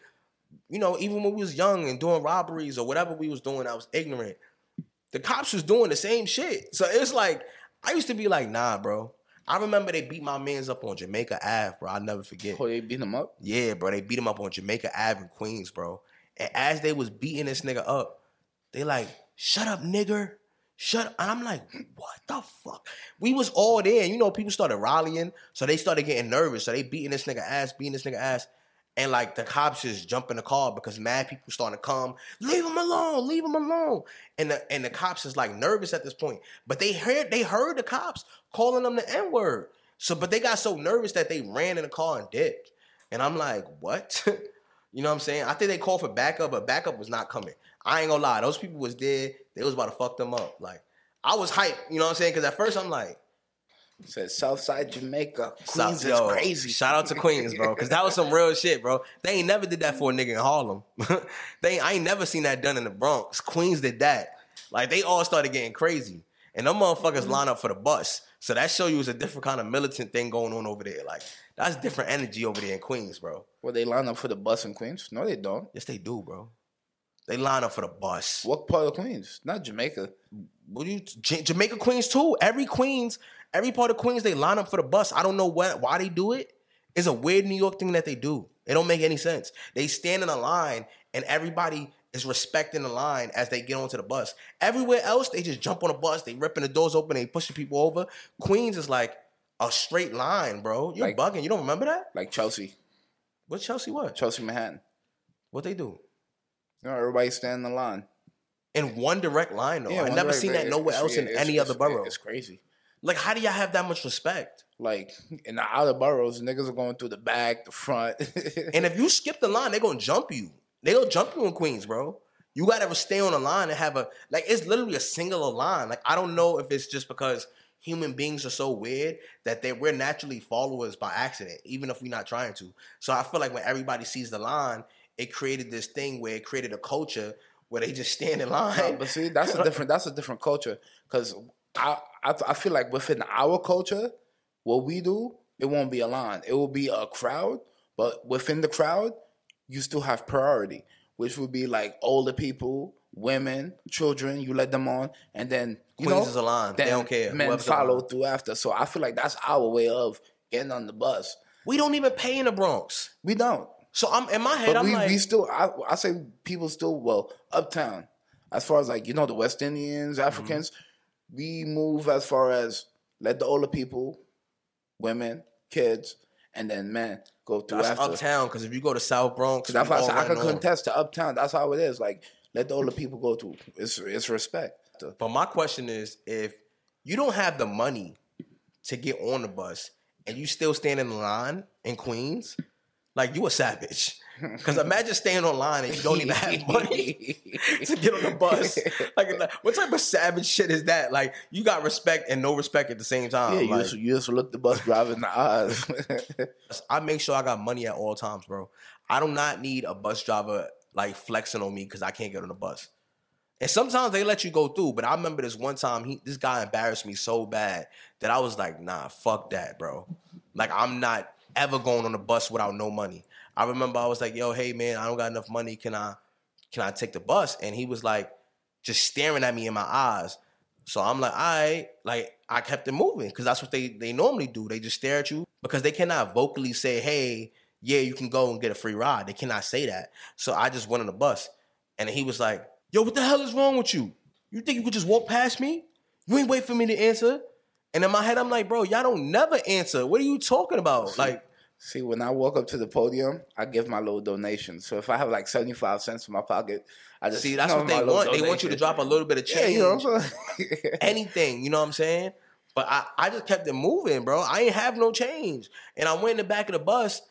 You know, even when we was young and doing robberies or whatever we was doing, I was ignorant. The cops was doing the same shit. So it's like I used to be like, nah, bro. I remember they beat my mans up on Jamaica Ave, bro. I'll never forget. Oh, they beat him up. Yeah, bro. They beat him up on Jamaica Ave in Queens, bro. And as they was beating this nigga up, they like, shut up, nigger. Shut up. And I'm like, what the fuck? We was all there. And you know, people started rallying. So they started getting nervous. So they beating this nigga ass, beating this nigga ass. And like the cops just jump in the car because mad people starting to come. Leave him alone. Leave him alone. And the and the cops is like nervous at this point. But they heard they heard the cops calling them the N word. So but they got so nervous that they ran in the car and dipped. And I'm like, what? (laughs) you know what I'm saying? I think they called for backup, but backup was not coming. I ain't gonna lie. Those people was there. They was about to fuck them up. Like I was hyped. You know what I'm saying? Because at first I'm like, Said Southside Jamaica, South- Queens is yo, crazy. Shout out to Queens, bro, because that was some real shit, bro. They ain't never did that for a nigga in Harlem. (laughs) they I ain't never seen that done in the Bronx. Queens did that. Like they all started getting crazy, and them motherfuckers mm-hmm. line up for the bus. So that show you was a different kind of militant thing going on over there. Like that's different energy over there in Queens, bro. Well, they line up for the bus in Queens. No, they don't. Yes, they do, bro. They line up for the bus. What part of Queens? Not Jamaica. What do you J- Jamaica Queens too? Every Queens, every part of Queens, they line up for the bus. I don't know what why they do it. It's a weird New York thing that they do. It don't make any sense. They stand in a line and everybody is respecting the line as they get onto the bus. Everywhere else, they just jump on the bus, they ripping the doors open, they pushing people over. Queens is like a straight line, bro. You're Like- bugging. You don't remember that? Like Chelsea, What Chelsea what? Chelsea, Manhattan. What they do? You know, everybody stand in the line. In one direct line though. Yeah, I one never seen that nowhere else in any other borough. It's crazy. Like, how do y'all have that much respect? Like in the outer boroughs, niggas are going through the back, the front. (laughs) And if you skip the line, they're gonna jump you. They'll jump you in Queens, bro. You gotta stay on the line and have a like it's literally a singular line. Like I don't know if it's just because human beings are so weird that they we're naturally followers by accident, even if we're not trying to. So I feel like when everybody sees the line, it created this thing where it created a culture where they just (laughs) stand in No, line. but see, that's a (laughs) different. That's a different culture. Because I, I, I feel like within our culture, what we do, it won't be a line. It will be a crowd, but within the crowd, you still have priority, which would be like older people, women, children. You let them on, and then you Queens know, is a line. They don't care. Men Whoever's follow around. through after. So I feel like that's our way of getting on the bus. we don't even pay in the Bronx. We don't. So I'm in my head, But I'm we, like, we still, I, I say people still, well, uptown, as far as like, you know, the West Indians, Mm-hmm. Africans, we move as far as Let the older people, women, kids, and then men go through That's after. uptown because if you go to South Bronx, That's why I I can contest to uptown. That's how it is. Like let the older people go through. It's it's respect. But my question is, if you don't have the money to get on the bus and you still stand in line in Queens, like you a savage. (laughs) Because imagine staying online and you don't even have money (laughs) to get on the bus. Like, like, what type of savage shit is that? Like, you got respect and no respect at the same time. Yeah, you, Like, just, you just look the bus driver in the eyes. (laughs) I make sure I got money at all times, bro. I do not need a bus driver like flexing on me because I can't get on the bus. And sometimes they let you go through, but I remember this one time he this guy embarrassed me so bad that I was like, nah, fuck that, bro. Like I'm not ever going on the bus without no money. I remember I was like, yo, hey man, I don't got enough money. Can I can I take the bus? And he was like, just staring at me in my eyes. So I'm like, all right, like I kept it moving because that's what they they normally do. They just stare at you because they cannot vocally say, hey, yeah, you can go and get a free ride. They cannot say that. So I just went on the bus, and he was like, yo, what the hell is wrong with you? You think you could just walk past me? You ain't wait for me to answer. And in my head, I'm like, bro, y'all don't never answer. What are you talking about? Like, See, when I walk up to the podium, I give my little donation. So if I have like seventy five cents in my pocket, I just see, that's (laughs) what they want. They want you to drop a little bit of Yeah, change. you know what I'm (laughs) saying? (laughs) anything, you know what I'm saying? But I, I just kept it moving, bro. I ain't have no change. And I went in the back of the bus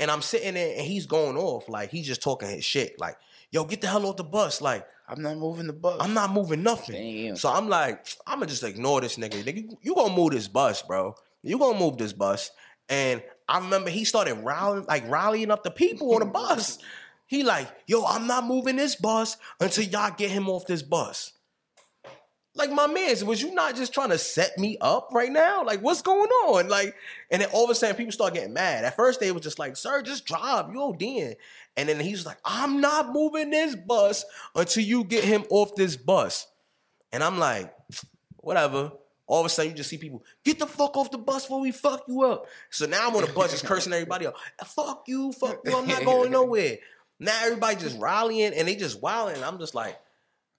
and I'm sitting there and he's going off. Like he's just talking his shit. Like, yo, get the hell off the bus. Like, I'm not moving the bus. I'm not moving nothing. Damn. So I'm like, I'ma just ignore this nigga. Nigga, you- you gonna move this bus, bro. You gonna move this bus. And I remember he started rallying, like rallying up the people on the (laughs) bus. He like, yo, I'm not moving this bus until y'all get him off this bus. Like my man, was you not just trying to set me up right now? Like, what's going on? Like, and then all of a sudden people start getting mad. At first they was just like, sir, just drive, you ODing. And then he's like, I'm not moving this bus until you get him off this bus. And I'm like, whatever. All of a sudden, you just see people get the fuck off the bus before we fuck you up. So now I'm on the bus just cursing everybody out. Fuck you, fuck you. I'm not going (laughs) nowhere. Now everybody just rallying and they just wilding. I'm just like,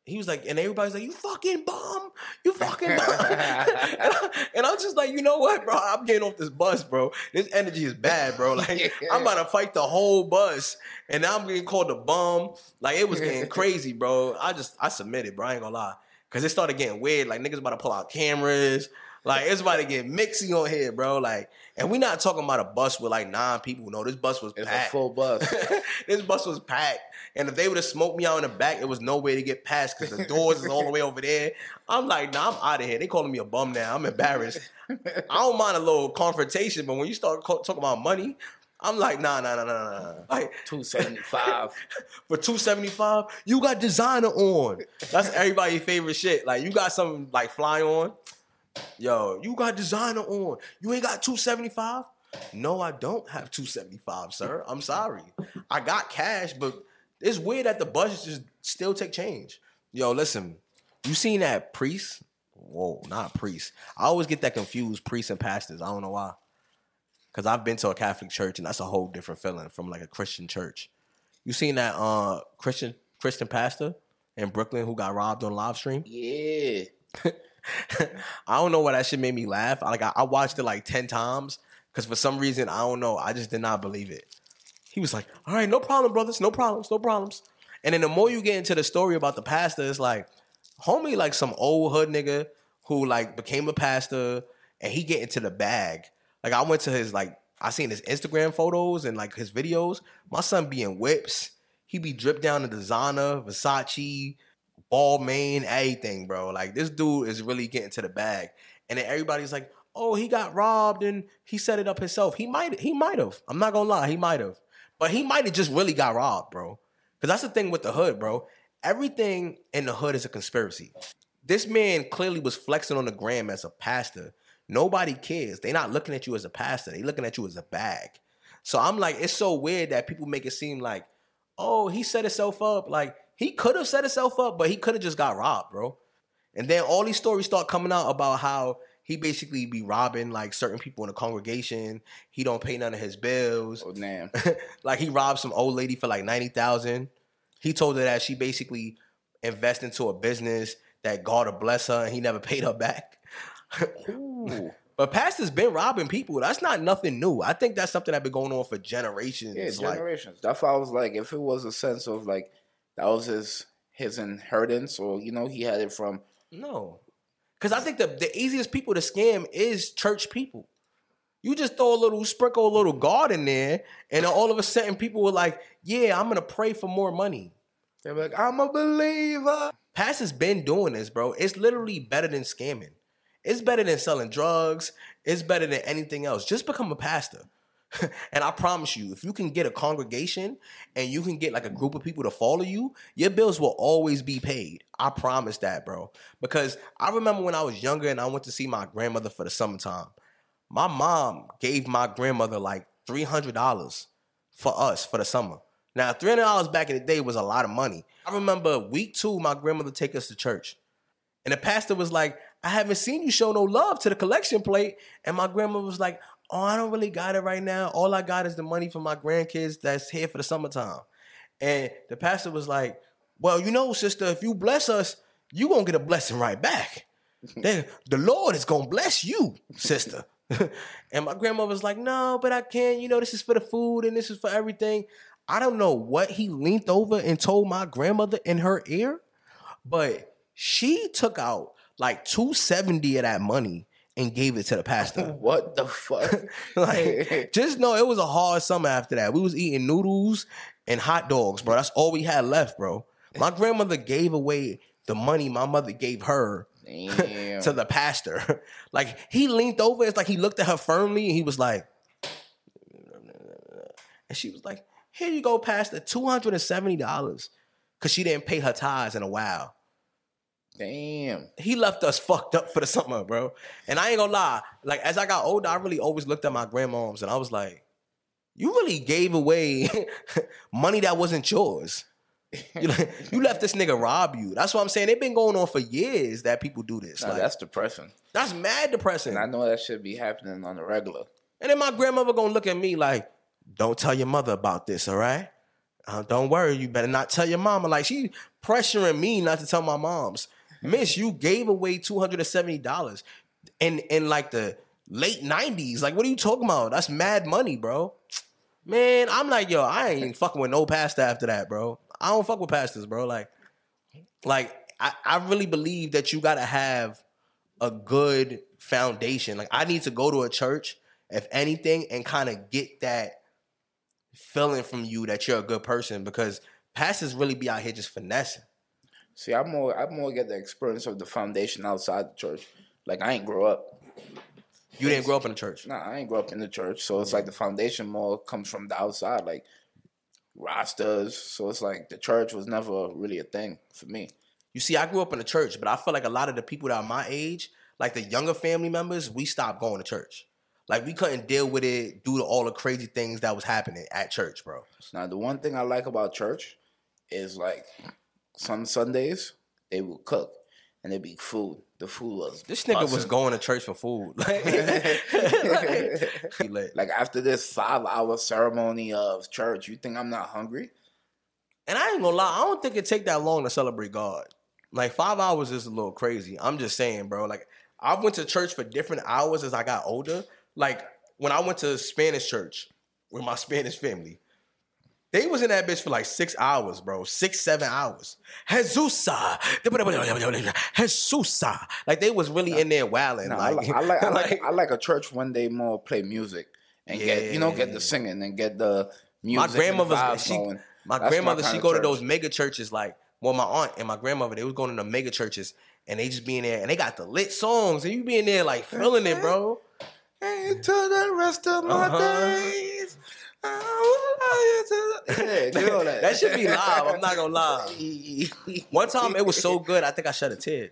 he was like, and everybody's like, you fucking bum, you fucking bum. (laughs) (laughs) and I'm just like, you know what, bro? I'm getting off this bus, bro. This energy is bad, bro. (laughs) Like, I'm about to fight the whole bus, and now I'm getting called a bum. Like, it was getting crazy, bro. I just, I submitted, bro. I ain't gonna lie. Cause it started getting weird. Like niggas about to pull out cameras. Like it's about to get mixy on here, bro. Like, and we're not talking about a bus with like nine people. No, this bus was It's packed. full bus. (laughs) this bus was packed. And if they would have smoked me out in the back, it was no way to get past because the doors is all the way over there. I'm like, nah, I'm out of here. They calling me a bum now. I'm embarrassed. I don't mind a little confrontation, but when you start co- talking about money, I'm like, nah, nah, nah, nah, nah. Like Two seventy five. (laughs) for 275, you got designer on. That's everybody's favorite shit. Like you got something like fly on. Yo, you got designer on. You ain't got 275? No, I don't have 275, sir. I'm sorry. I got cash, but it's weird that the budgets just still take change. Yo, listen, you seen that priest? Whoa, not priest. I always get that confused, priests and pastors. I don't know why. Cause I've been to a Catholic church and that's a whole different feeling from like a Christian church. You seen that uh Christian Christian pastor in Brooklyn who got robbed on live stream? Yeah. (laughs) I don't know why that shit made me laugh. Like I, I watched it like ten times because for some reason I don't know. I just did not believe it. He was like, "All right, no problem, brothers, no problems, no problems." And then the more you get into the story about the pastor, it's like, homie, like some old hood nigga who like became a pastor and he get into the bag. Like I went to his like I seen his Instagram photos and like his videos. My son be in whips. He be dripped down to designer, Versace, Balmain, everything, bro. Like this dude is really getting to the bag. And then everybody's like, oh, he got robbed and he set it up himself. He might he might have. I'm not gonna lie, he might have. But he might have just really got robbed, bro. Cause that's the thing with the hood, bro. Everything in the hood is a conspiracy. This man clearly was flexing on the gram as a pastor. Nobody cares. They're not looking at you as a pastor. They looking at you as a bag. So I'm like, it's so weird that people make it seem like, oh, he set himself up. Like he could have set himself up, but he could have just got robbed, bro. And then all these stories start coming out about how he basically be robbing like certain people in the congregation. He don't pay none of his bills. Oh damn. (laughs) like he robbed some old lady for like ninety thousand. He told her that she basically invest into a business that God will bless her, and he never (laughs) paid her back. (laughs) But pastors been robbing people. That's not nothing new. I think that's something that been going on for generations. Yeah, like, generations. That's why I was like, if it was a sense of like that was his his inheritance, or you know, he had it from. no, because I think the the easiest people to scam is church people. You just throw a little sprinkle a little God in there, and all of a sudden people were like, "Yeah, I'm gonna pray for more money." They're like, I'm a believer. Pastors been doing this, bro. It's literally better than scamming. It's better than selling drugs. It's better than anything else. Just become a pastor. (laughs) and I promise you, if you can get a congregation and you can get like a group of people to follow you, your bills will always be paid. I promise that, bro. Because I remember when I was younger and I went to see my grandmother for the summertime. My mom gave my grandmother like $300 for us for the summer. Now, $300 back in the day was a lot of money. I remember week two, my grandmother take us to church. And the pastor was like, I haven't seen you show no love to the collection plate. And my grandma was like, Oh, I don't really got it right now. All I got is the money for my grandkids that's here for the summertime. And the pastor was like, Well, you know, sister, if you bless us, you gonna get a blessing right back. (laughs) then the Lord is gonna bless you, sister. (laughs) and my grandma was like, No, but I can't. You know, this is for the food and this is for everything. I don't know what he leaned over and told my grandmother in her ear, but she took out like 270 of that money and gave it to the pastor. (laughs) What the fuck? (laughs) like, (laughs) just know it was a hard summer after that. We was eating noodles and hot dogs, bro. That's all we had left, bro. My grandmother gave away the money my mother gave her to the pastor. like he leaned over, it's like he looked at her firmly and he was like, and she was like, Here you go, Pastor, $270. Cause she didn't pay her tithes in a while. Damn. He left us fucked up for the summer, bro. And I ain't gonna lie, like as I got older, I really always looked at my grandmoms and I was like, you really gave away (laughs) money that wasn't yours. You, like, (laughs) you left this nigga rob you. That's what I'm saying. They've been going on for years that people do this. Nah, like, that's depressing. that's mad depressing. And I know that should be happening on the regular. And then my grandmother gonna look at me like, "Don't tell your mother about this, all right? Uh, don't worry, you better not tell your mama." Like she pressuring me not to tell my moms. Miss, you gave away two hundred and seventy dollars in in like the late nineties. Like, what are you talking about? That's mad money, bro. Man, I'm like, yo, I ain't fucking with no pastor after that, bro. I don't fuck with pastors, bro. Like, like I, I really believe that you gotta have a good foundation. Like I need to go to a church, if anything, and kind of get that feeling from you that you're a good person because pastors really be out here just finessing. See, I'm more I'm more get the experience of the foundation outside the church. Like I ain't grow up. You didn't grow up in the church. Nah, I ain't grow up in the church. So it's like the mm. foundation more comes from the outside, like rosters. So it's like the church was never really a thing for me. You see, I grew up in the church, but I feel like a lot of the people that are my age, like the younger family members, we stopped going to church. Like we couldn't deal with it due to all the crazy things that was happening at church, bro. Now the one thing I like about church is like some Sundays they will cook and there be food. The food was This nigga was going to church for food. (laughs) Like, (laughs) (laughs) lit. like after this five hour ceremony of church, you think I'm not hungry? And I ain't gonna lie, I don't think it take that long to celebrate God. Like five hours is a little crazy. I'm just saying, bro. Like I went to church for different hours as I got older. Like when I went to Spanish church with my Spanish family, they was in that bitch for like six hours, bro. Six, seven hours. Jesusa. Jesusa. Like they was really in there wilding. No, I, like, like, I like I like (laughs) like- I like a church one day more play music and get you know get the singing and get the music. my and the grandmother's she, going. my That's grandmother kind she go to those mega churches like well my aunt and my grandmother they was going to the mega churches and they just being there and they got the lit songs and you being there like feeling it bro To the rest of my Uh-huh. days. I will love you to the- Yeah, that. that should be live I'm not gonna lie (laughs) one time it was so good I think I shed a tear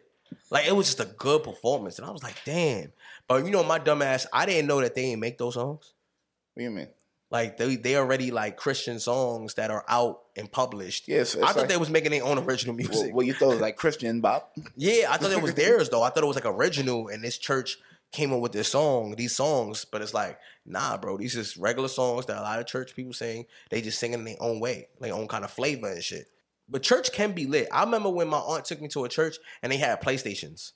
like it was just a good performance and I was like damn but you know my dumb ass I didn't know that they didn't make those songs What do you mean? like they they already like Christian songs that are out and published Yes, it's I thought like- they was making their own original music What, what you thought was like Christian bop? Yeah, I thought it was (laughs) theirs though. I thought it was like original, and this church came up with this song, these songs. But it's like, nah, bro, these is regular songs that a lot of church people sing. They just sing in their own way, their own kind of flavor and shit. But church can be lit. I remember when my aunt took me to a church and they had PlayStations.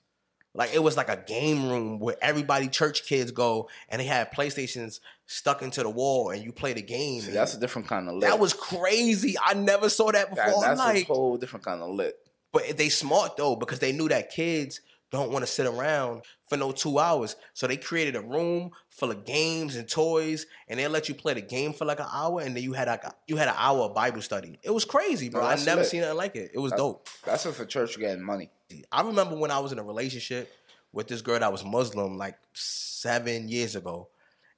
Like it was like a game room where everybody church kids go and they had PlayStations stuck into the wall and you play the game. See, that's a different kind of lit. that was crazy. I never saw that before. That- that's like, a whole different kind of lit. but they smart though because they knew that kids don't want to sit around for no two hours. So they created a room full of games and toys, and they let you play the game for like an hour, and then you had like a, you had an hour of Bible study. It was crazy, bro. No, I never lit. seen nothing like it. It was That- dope. That's just a church getting money. I remember when I was in a relationship with this girl that was Muslim like seven years ago.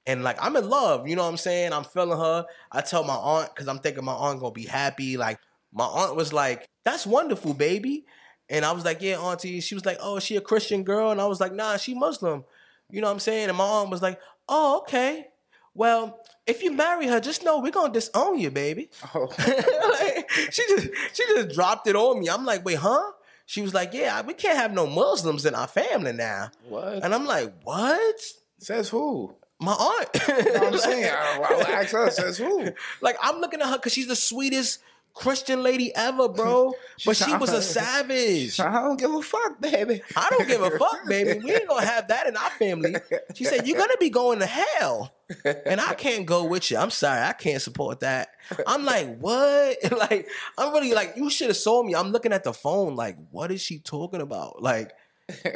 And like I'm in love, you know what I'm saying? I'm feeling her. I tell my aunt because I'm thinking my aunt gonna be happy. Like my aunt was like, "That's wonderful, baby," and I was like, "Yeah, auntie." She was like, "Oh, she a Christian girl?" And I was like, "Nah, she Muslim." You know what I'm saying? And my aunt was like, "Oh, okay. Well, if you marry her, just know we're gonna disown you, baby." Oh, (laughs) like, she just she just dropped it on me. I'm like, wait, huh? She was like, yeah, we can't have no Muslims in our family now. what? And I'm like, what? Says who? My aunt. You know what I'm (laughs) saying? I, I ask her. Says who? like I'm looking at her because she's the sweetest Christian lady ever, bro. (laughs) but she was a savage. I don't give a fuck, baby. I don't give a (laughs) fuck, baby. We ain't gonna have that in our family. She said, You're gonna be going to hell. And I can't go with you. I'm sorry, I can't support that. I'm like, what? (laughs) Like, I'm really like, you should have saw me. I'm looking at the phone, like, what is she talking about? Like,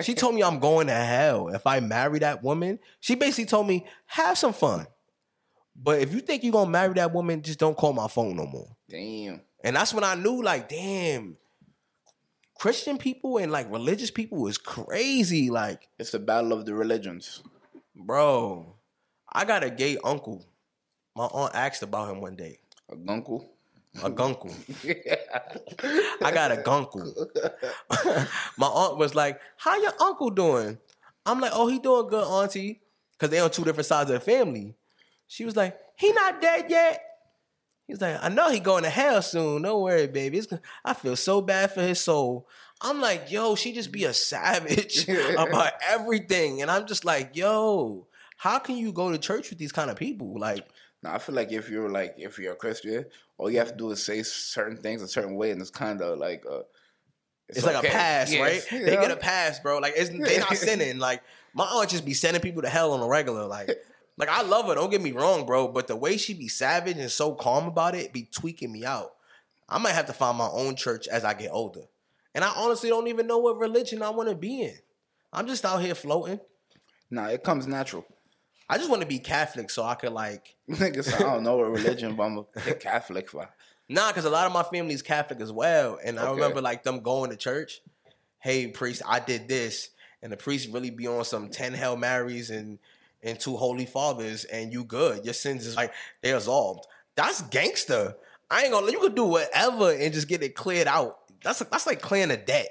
she told me I'm going to hell if I marry that woman. She basically told me, have some fun. But if you think you're gonna marry that woman, just don't call my phone no more. Damn. And that's when I knew, like, damn, Christian people and like religious people is crazy. Like, It's the battle of the religions. bro, I got a gay uncle. My aunt asked about him one day. A gunkle. A gunkle. (laughs) I got a gunkle. (laughs) My aunt was like, "How your uncle doing?" I'm like, "Oh, he doing good, auntie," because they on two different sides of the family. She was like, "He not dead yet." He's like, "I know he going to hell soon. Don't worry, baby. It's, I feel so bad for his soul." I'm like, "Yo, she just be a savage (laughs) about everything," and I'm just like, "Yo." How can you go to church with these kind of people? Like, Now I feel like if you're like if you're a Christian, all you have to do is say certain things a certain way, and it's kind of like uh, It's, like a pass, Yeah. right? You (laughs) They get a pass, bro. Like it's, they not (laughs) sinning. Like my aunt just be sending people to hell on a regular. Like, like I love her. Don't get me wrong, bro. But the way she be savage and so calm about it be tweaking me out. I might have to find my own church as I get older. And I honestly don't even know what religion I want to be in. I'm just out here floating. Nah, it comes natural. I just want to be Catholic so I could like (laughs) Niggas, I don't know what religion, but I'm a Catholic. For. Nah, because a lot of my family is Catholic as well. And I remember like them going to church. Hey, priest, I did this. And the priest really be on some 10 Hail Marys and, and two Holy Fathers, and you good. Your sins is like, they're absolved. That's gangster. I ain't gonna, let you could do whatever and just get it cleared out. That's that's like clearing a debt.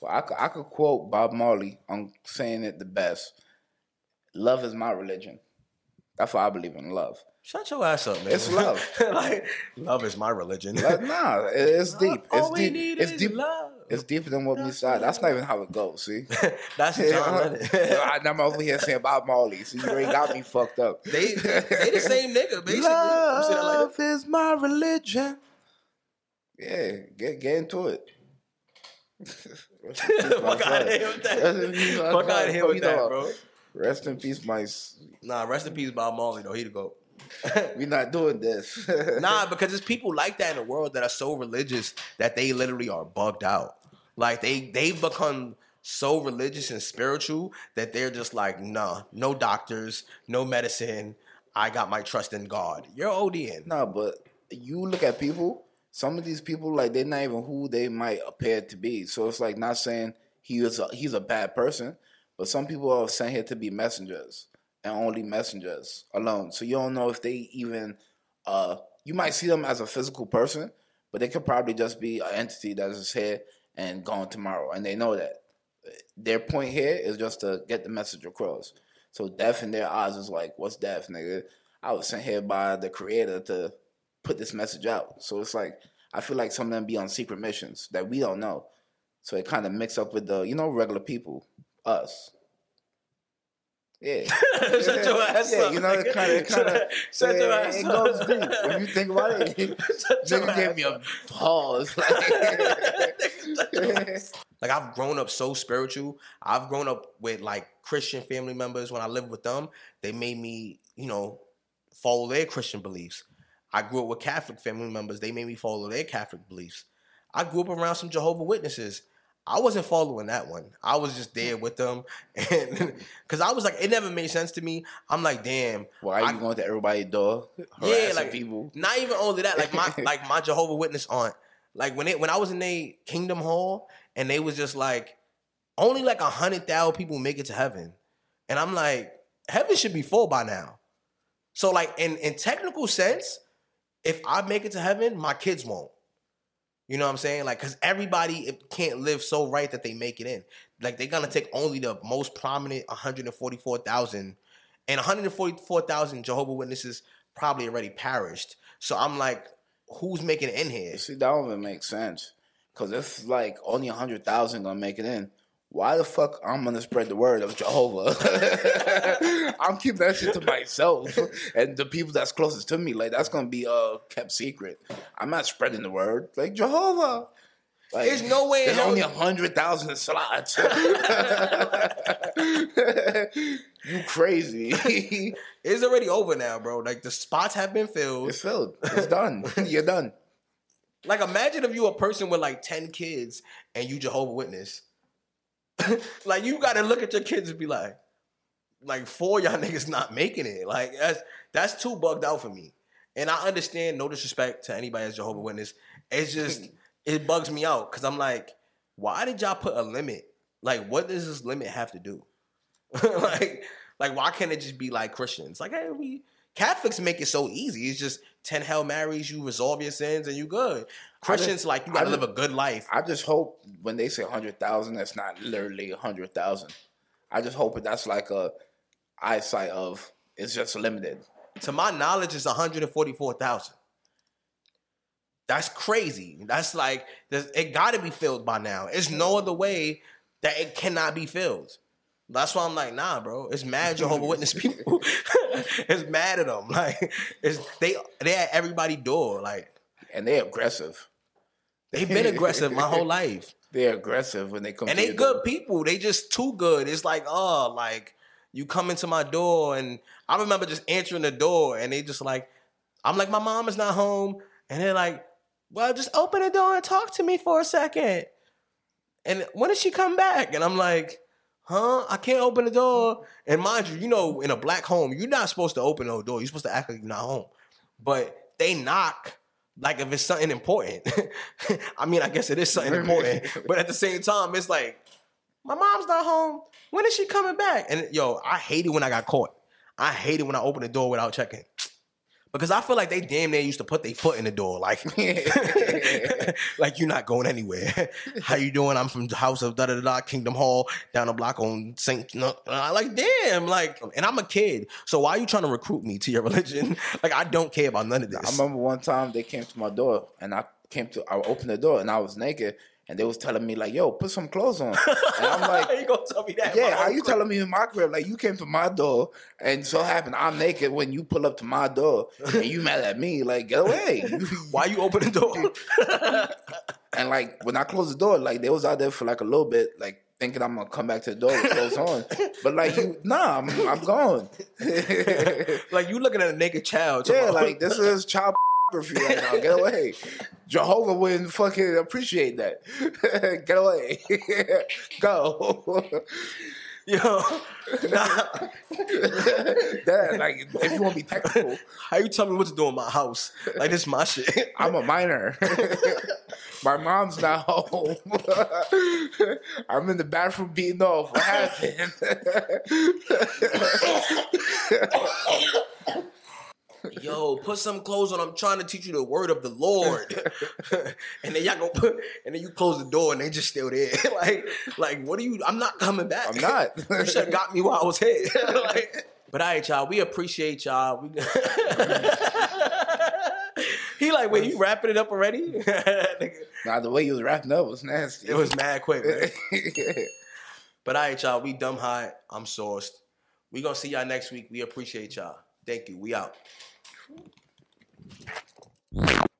Well, I could, I could quote Bob Marley on saying it the best. Love is my religion. That's why I believe in love. Shut your ass up, man. It's love. (laughs) like, love is my religion. Like, nah, it's (laughs) deep. It's All we deep. need It's is deep. love. It's deeper than what we saw. That's not even how it goes. See, (laughs) That's (laughs) John Lennon. (laughs) I'm over here saying Bob Marley. So you already got me fucked up. they, they the same nigga, basically. You see like Love is my religion. Yeah, get get into it. Fuck out of here with that. Fuck out of here with that, bro. Rest in peace, my. s- Nah, rest in peace, Bob Marley, though. He to go. We not doing this. nah, because there's people like that in the world that are so religious that they literally are bugged out. Like they they've become so religious and spiritual that they're just like, nah, no doctors, no medicine. I got my trust in God. You're ODing. No, but you look at people. Some of these people, like they're not even who they might appear to be. So it's like not saying he is a, he's a bad person, but some people are sent here to be messengers and only messengers alone. So you don't know if they even. uh You might see them as a physical person, but they could probably just be an entity that is here and gone tomorrow, and they know that. Their point here is just to get the message across. So death in their eyes is like, what's death, nigga? I was sent here by the creator to put this message out. So it's like I feel like some of them be on secret missions that we don't know. So it kind of mix up with the you know regular people, us. Yeah, (laughs) Shut your ass yeah, up. you know it kind of (laughs) kind of Shut your ass it up. goes deep. If you think about it, (laughs) nigga gave me a pause. Like, Like I've grown up so spiritual. I've grown up with like Christian family members. When I lived with them, they made me, you know, follow their Christian beliefs. I grew up with Catholic family members. They made me follow their Catholic beliefs. I grew up around some Jehovah Witnesses. I wasn't following that one. I was just there with them, (laughs) and because I was like, it never made sense to me. I'm like, damn, Why are I- you going to everybody's door? (laughs) yeah, like people. Not even only that, like my (laughs) like my Jehovah Witness aunt, like when it when I was in a Kingdom Hall, and they was just like, only like a hundred thousand people make it to heaven, and I'm like, heaven should be full by now. So like in in technical sense, if I make it to heaven, my kids won't. You know what I'm saying? Like, cause everybody can't live so right that they make it in. Like, they're gonna take only the most prominent 144,000, and 144,000 Jehovah Witnesses probably already perished. So I'm like, who's making it in here? See, that don't even make sense. Cause if like only hundred thousand gonna make it in, why the fuck I'm gonna spread the word of Jehovah? (laughs) I'm keeping that shit to myself (laughs) and the people that's closest to me. Like that's gonna be uh kept secret. I'm not spreading the word. Like Jehovah. Like, There's no way There's only a hundred thousand slots. (laughs) you crazy? It's already over now, bro. Like the spots have been filled. it's filled. It's done. You're done. Like imagine if you a person with like 10 kids and you Jehovah Witness. (laughs) like you gotta look at your kids and be like, like four of y'all (laughs) niggas not making it. Like that's that's too bugged out for me. And I understand, no disrespect to anybody as Jehovah Witness. It's just (laughs) it bugs me out because I'm like, why did y'all put a limit? Like, what does this limit have to do? like, like why can't it just be like Christians? Like, hey, we Catholics make it so easy. It's just ten Hail Marys, you resolve your sins, and you good. Christians like you gotta I live a good life. I just hope when they say hundred thousand, that's not literally hundred thousand. I just hope that that's like a eyesight of it's just limited. to my knowledge, it's 144,000. That's crazy. That's like it got to be filled by now. There's no other way that it cannot be filled. That's why I'm like, nah, bro. It's mad (laughs) Jehovah Witness people. (laughs) it's mad at them. (laughs) Like, it's they they at everybody door. Like, And they're aggressive. they've been aggressive my whole life, They're aggressive when they come. and they good door. people. They just too good. It's like, oh, like you come into my door, and I remember just answering the door, and they just like, I'm like, my mom is not home, and they're like, well, just open the door and talk to me for a second. And when does she come back? And I'm like, huh? I can't open the door. And mind you, you know, in a black home, you're not supposed to open no door. You're supposed to act like you're not home. But they knock like if it's something important. (laughs) I mean, I guess it is something important. (laughs) But at the same time, it's like, my mom's not home. When is she coming back? And yo, I hate it when I got caught. I hate it when I open the door without checking. Because I feel like they damn near used to put their foot in the door, like, (laughs) like you're not going anywhere. (laughs) How you doing? I'm from the house of da da da Kingdom Hall down the block on Saint. No, I like damn, like, and I'm a kid, so why are you trying to recruit me to your (laughs) religion? Like, I don't care about none of this. I remember one time they came to my door, and I came to. I opened the door, and I was naked, and they was telling me like, "Yo, put some clothes on," and I'm like. "How (laughs) you gonna tell me that? Yeah, how you telling me in my crib? Like you came to my door, and so happened I'm naked when you pull up to my door, and you mad at me? Like get away! (laughs) Why you open the door? (laughs) And like when I closed the door, like they was out there for like a little bit, like thinking I'm gonna come back to the door with clothes on. But like you, nah, I'm, I'm gone. like you looking at a naked child. yeah, like this is child pornography right now. Get away. Jehovah wouldn't fucking appreciate that. (laughs) Get away. (laughs) Go. (laughs) yo, nah. that, like if you want to be technical, How you tell me what to do in my house? Like this is my shit. I'm a minor. My mom's not home. I'm in the bathroom beating off. What happened? (coughs) Yo, put some clothes on. I'm trying to teach you the word of the Lord. (laughs) and then y'all go put, and then you close the door and they just still there. (laughs) like, like what are you? I'm not coming back. I'm not. you should have got me while I was here. (laughs) like, but all right, y'all. We appreciate y'all. We, he like, wait, you wrapping it up already? Nah, the way you was wrapping up was nasty. it was mad quick. Man. But all right, y'all. We dumb hot. I'm sourced. We gonna see y'all next week. We appreciate y'all. Thank you. We out. Tchum.